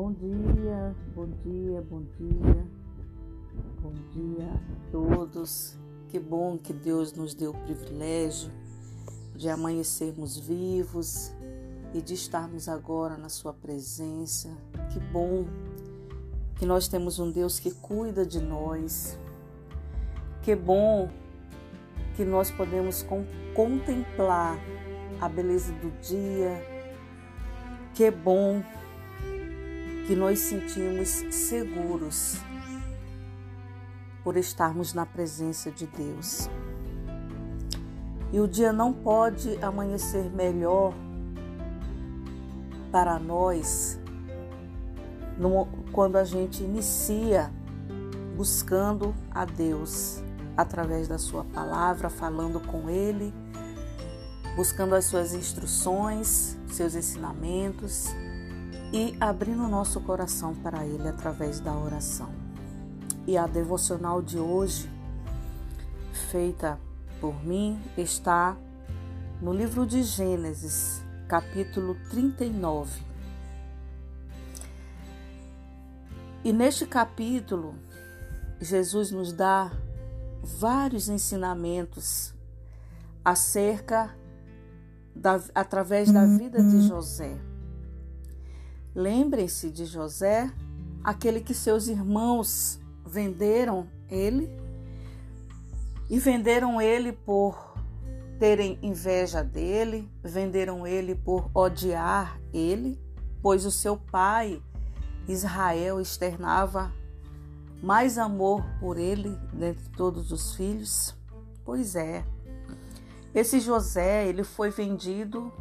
Bom dia, bom dia, bom dia, bom dia a todos. Que bom que Deus nos deu o privilégio de amanhecermos vivos e de estarmos agora na Sua presença. Que bom que nós temos um Deus que cuida de nós. Que bom que nós podemos contemplar a beleza do dia. Que bom que nós sentimos seguros por estarmos na presença de Deus. E o dia não pode amanhecer melhor para nós no, quando a gente inicia buscando a Deus através da Sua palavra, falando com Ele, buscando as Suas instruções, seus ensinamentos e abrindo o nosso coração para Ele através da oração. E a devocional de hoje, feita por mim, está no livro de Gênesis, capítulo 39. E neste capítulo, Jesus nos dá vários ensinamentos acerca da, através da vida de José. Lembrem-se de José, aquele que seus irmãos venderam ele e venderam ele por terem inveja dele, venderam ele por odiar ele, pois o seu pai Israel externava mais amor por ele dentre todos os filhos. Pois é. Esse José, ele foi vendido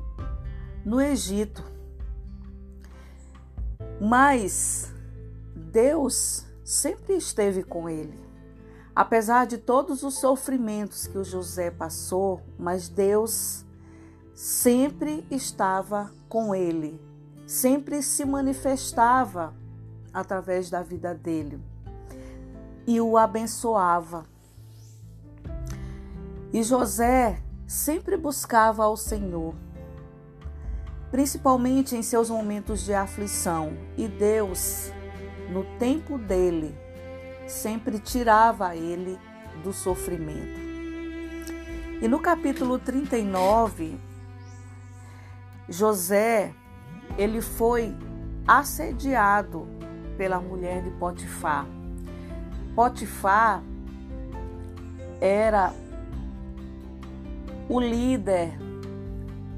no Egito mas Deus sempre esteve com ele. Apesar de todos os sofrimentos que o José passou, mas Deus sempre estava com ele, sempre se manifestava através da vida dele e o abençoava. E José sempre buscava ao Senhor principalmente em seus momentos de aflição, e Deus, no tempo dele, sempre tirava ele do sofrimento. E no capítulo 39, José, ele foi assediado pela mulher de Potifar. Potifar era o líder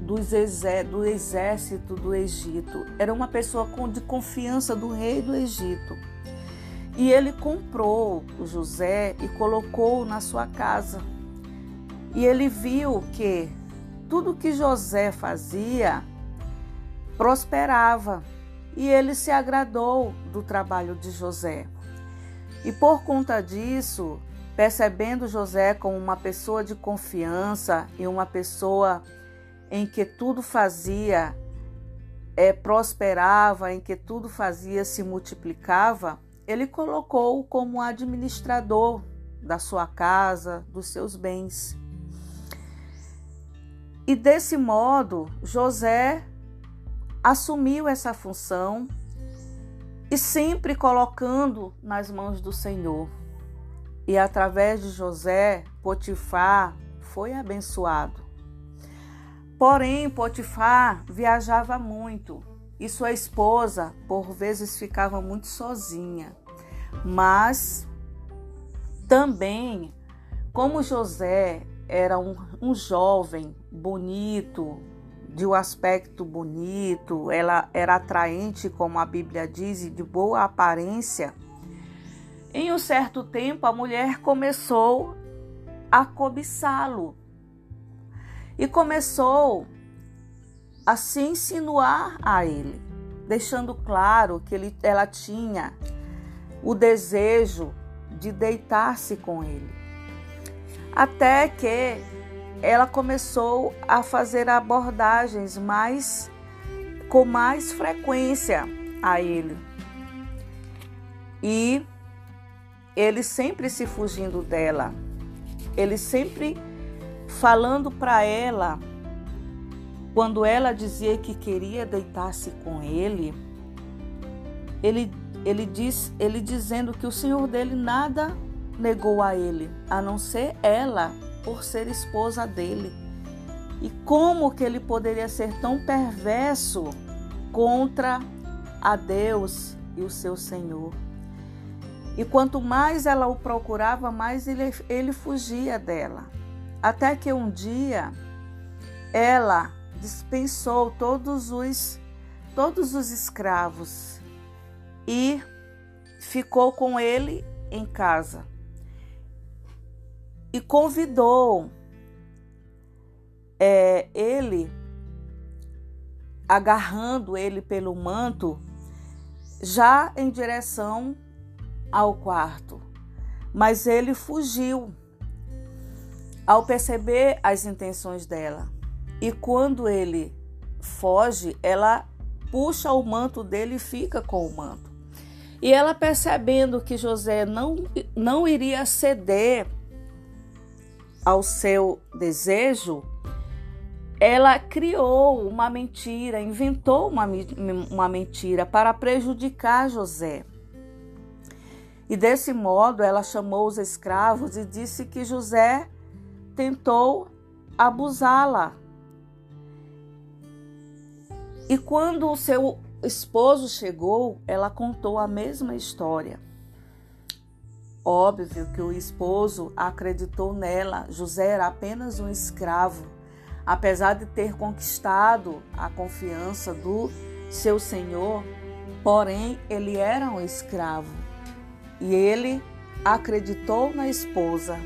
do exército do Egito. Era uma pessoa de confiança do rei do Egito. E ele comprou o José e colocou na sua casa. E ele viu que tudo que José fazia prosperava. E ele se agradou do trabalho de José. E por conta disso, percebendo José como uma pessoa de confiança e uma pessoa em que tudo fazia é, prosperava, em que tudo fazia se multiplicava, ele colocou como administrador da sua casa, dos seus bens. E desse modo, José assumiu essa função e sempre colocando nas mãos do Senhor. E através de José, Potifar foi abençoado. Porém, Potifar viajava muito e sua esposa, por vezes, ficava muito sozinha. Mas também, como José era um, um jovem bonito, de um aspecto bonito, ela era atraente, como a Bíblia diz, e de boa aparência. Em um certo tempo, a mulher começou a cobiçá-lo e começou a se insinuar a ele, deixando claro que ele, ela tinha o desejo de deitar-se com ele. Até que ela começou a fazer abordagens mais com mais frequência a ele. E ele sempre se fugindo dela. Ele sempre falando para ela, quando ela dizia que queria deitar-se com ele, ele, ele, diz, ele dizendo que o senhor dele nada negou a ele, a não ser ela, por ser esposa dele. E como que ele poderia ser tão perverso contra a Deus e o seu Senhor? E quanto mais ela o procurava, mais ele, ele fugia dela. Até que um dia ela dispensou todos os todos os escravos e ficou com ele em casa. E convidou é, ele, agarrando ele pelo manto, já em direção ao quarto. Mas ele fugiu ao perceber as intenções dela. E quando ele foge, ela puxa o manto dele e fica com o manto. E ela percebendo que José não, não iria ceder ao seu desejo, ela criou uma mentira, inventou uma, uma mentira para prejudicar José. E desse modo ela chamou os escravos e disse que José tentou abusá-la. E quando o seu esposo chegou, ela contou a mesma história. Óbvio que o esposo acreditou nela. José era apenas um escravo, apesar de ter conquistado a confiança do seu senhor, porém ele era um escravo. E ele acreditou na esposa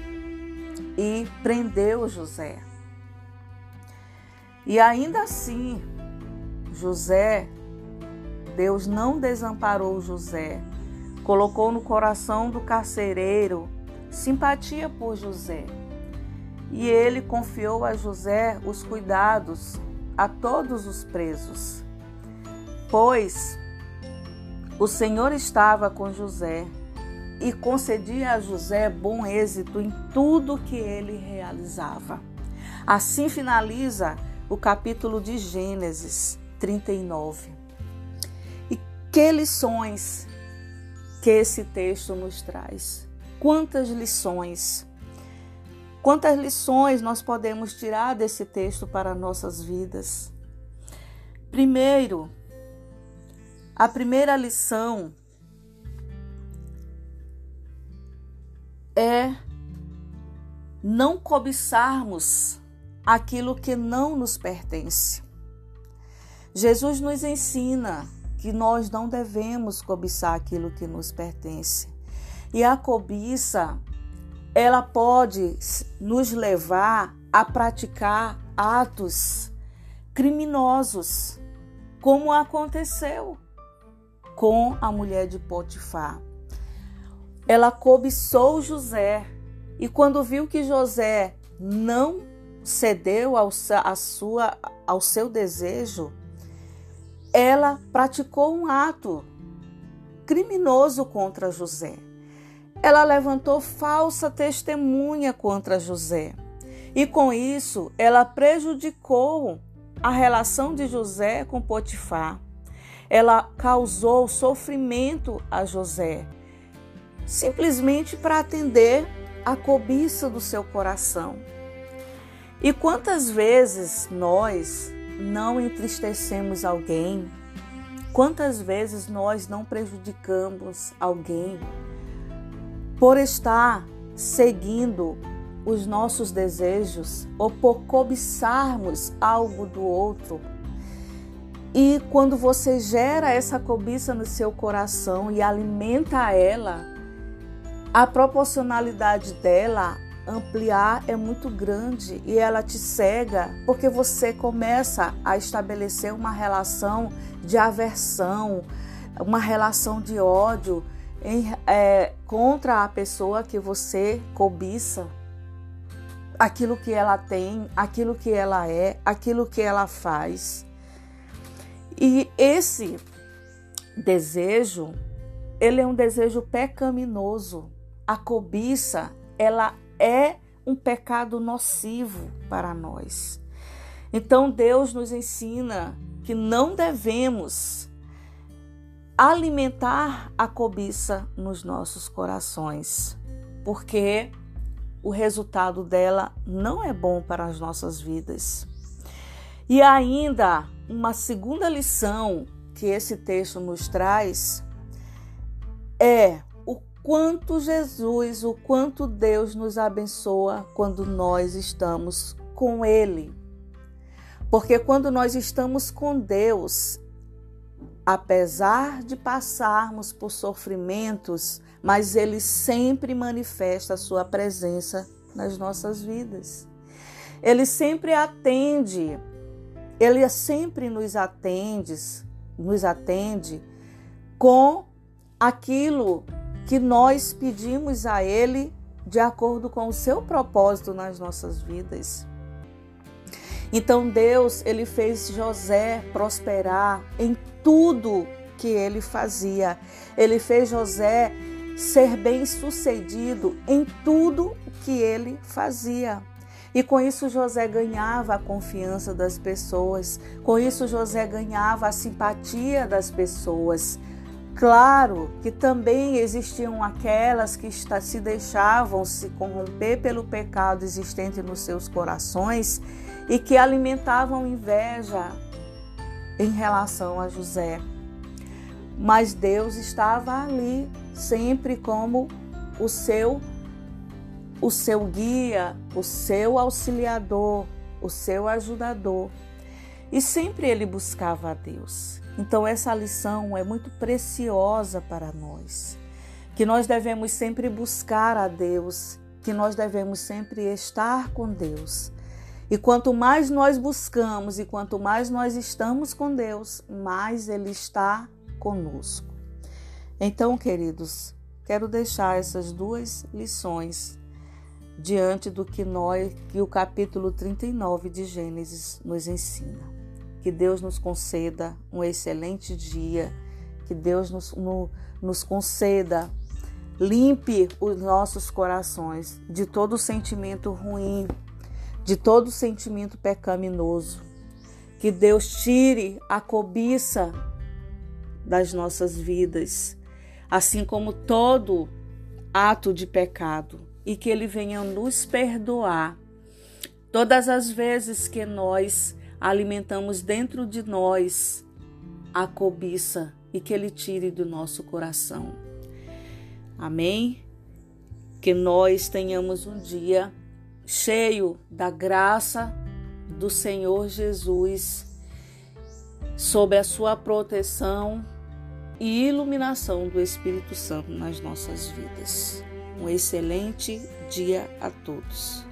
e prendeu José. E ainda assim, José, Deus não desamparou José, colocou no coração do carcereiro simpatia por José. E ele confiou a José os cuidados a todos os presos. Pois o Senhor estava com José e concedia a José bom êxito em tudo que ele realizava. Assim finaliza o capítulo de Gênesis 39. E que lições que esse texto nos traz? Quantas lições? Quantas lições nós podemos tirar desse texto para nossas vidas? Primeiro, a primeira lição é não cobiçarmos aquilo que não nos pertence. Jesus nos ensina que nós não devemos cobiçar aquilo que nos pertence. E a cobiça, ela pode nos levar a praticar atos criminosos, como aconteceu com a mulher de Potifar ela cobiçou José e quando viu que José não cedeu ao, a sua, ao seu desejo, ela praticou um ato criminoso contra José. Ela levantou falsa testemunha contra José. E com isso, ela prejudicou a relação de José com Potifar. Ela causou sofrimento a José simplesmente para atender a cobiça do seu coração. E quantas vezes nós não entristecemos alguém? Quantas vezes nós não prejudicamos alguém por estar seguindo os nossos desejos ou por cobiçarmos algo do outro? E quando você gera essa cobiça no seu coração e alimenta ela, a proporcionalidade dela ampliar é muito grande e ela te cega porque você começa a estabelecer uma relação de aversão, uma relação de ódio em, é, contra a pessoa que você cobiça, aquilo que ela tem, aquilo que ela é, aquilo que ela faz. E esse desejo, ele é um desejo pecaminoso a cobiça, ela é um pecado nocivo para nós. Então Deus nos ensina que não devemos alimentar a cobiça nos nossos corações, porque o resultado dela não é bom para as nossas vidas. E ainda uma segunda lição que esse texto nos traz é quanto Jesus, o quanto Deus nos abençoa quando nós estamos com Ele. Porque quando nós estamos com Deus, apesar de passarmos por sofrimentos, mas Ele sempre manifesta a Sua presença nas nossas vidas. Ele sempre atende, Ele sempre nos atende, nos atende com aquilo que nós pedimos a Ele de acordo com o seu propósito nas nossas vidas. Então Deus, ele fez José prosperar em tudo que ele fazia. Ele fez José ser bem-sucedido em tudo que ele fazia. E com isso José ganhava a confiança das pessoas, com isso José ganhava a simpatia das pessoas. Claro que também existiam aquelas que se deixavam se corromper pelo pecado existente nos seus corações e que alimentavam inveja em relação a José. Mas Deus estava ali sempre como o seu o seu guia, o seu auxiliador, o seu ajudador. E sempre ele buscava a Deus. Então essa lição é muito preciosa para nós, que nós devemos sempre buscar a Deus, que nós devemos sempre estar com Deus e quanto mais nós buscamos e quanto mais nós estamos com Deus, mais Ele está conosco. Então, queridos, quero deixar essas duas lições diante do que nós, que o capítulo 39 de Gênesis nos ensina. Que Deus nos conceda um excelente dia, que Deus nos, no, nos conceda, limpe os nossos corações de todo sentimento ruim, de todo sentimento pecaminoso. Que Deus tire a cobiça das nossas vidas, assim como todo ato de pecado, e que Ele venha nos perdoar todas as vezes que nós alimentamos dentro de nós a cobiça e que Ele tire do nosso coração. Amém? Que nós tenhamos um dia cheio da graça do Senhor Jesus, sob a sua proteção e iluminação do Espírito Santo nas nossas vidas. Um excelente dia a todos.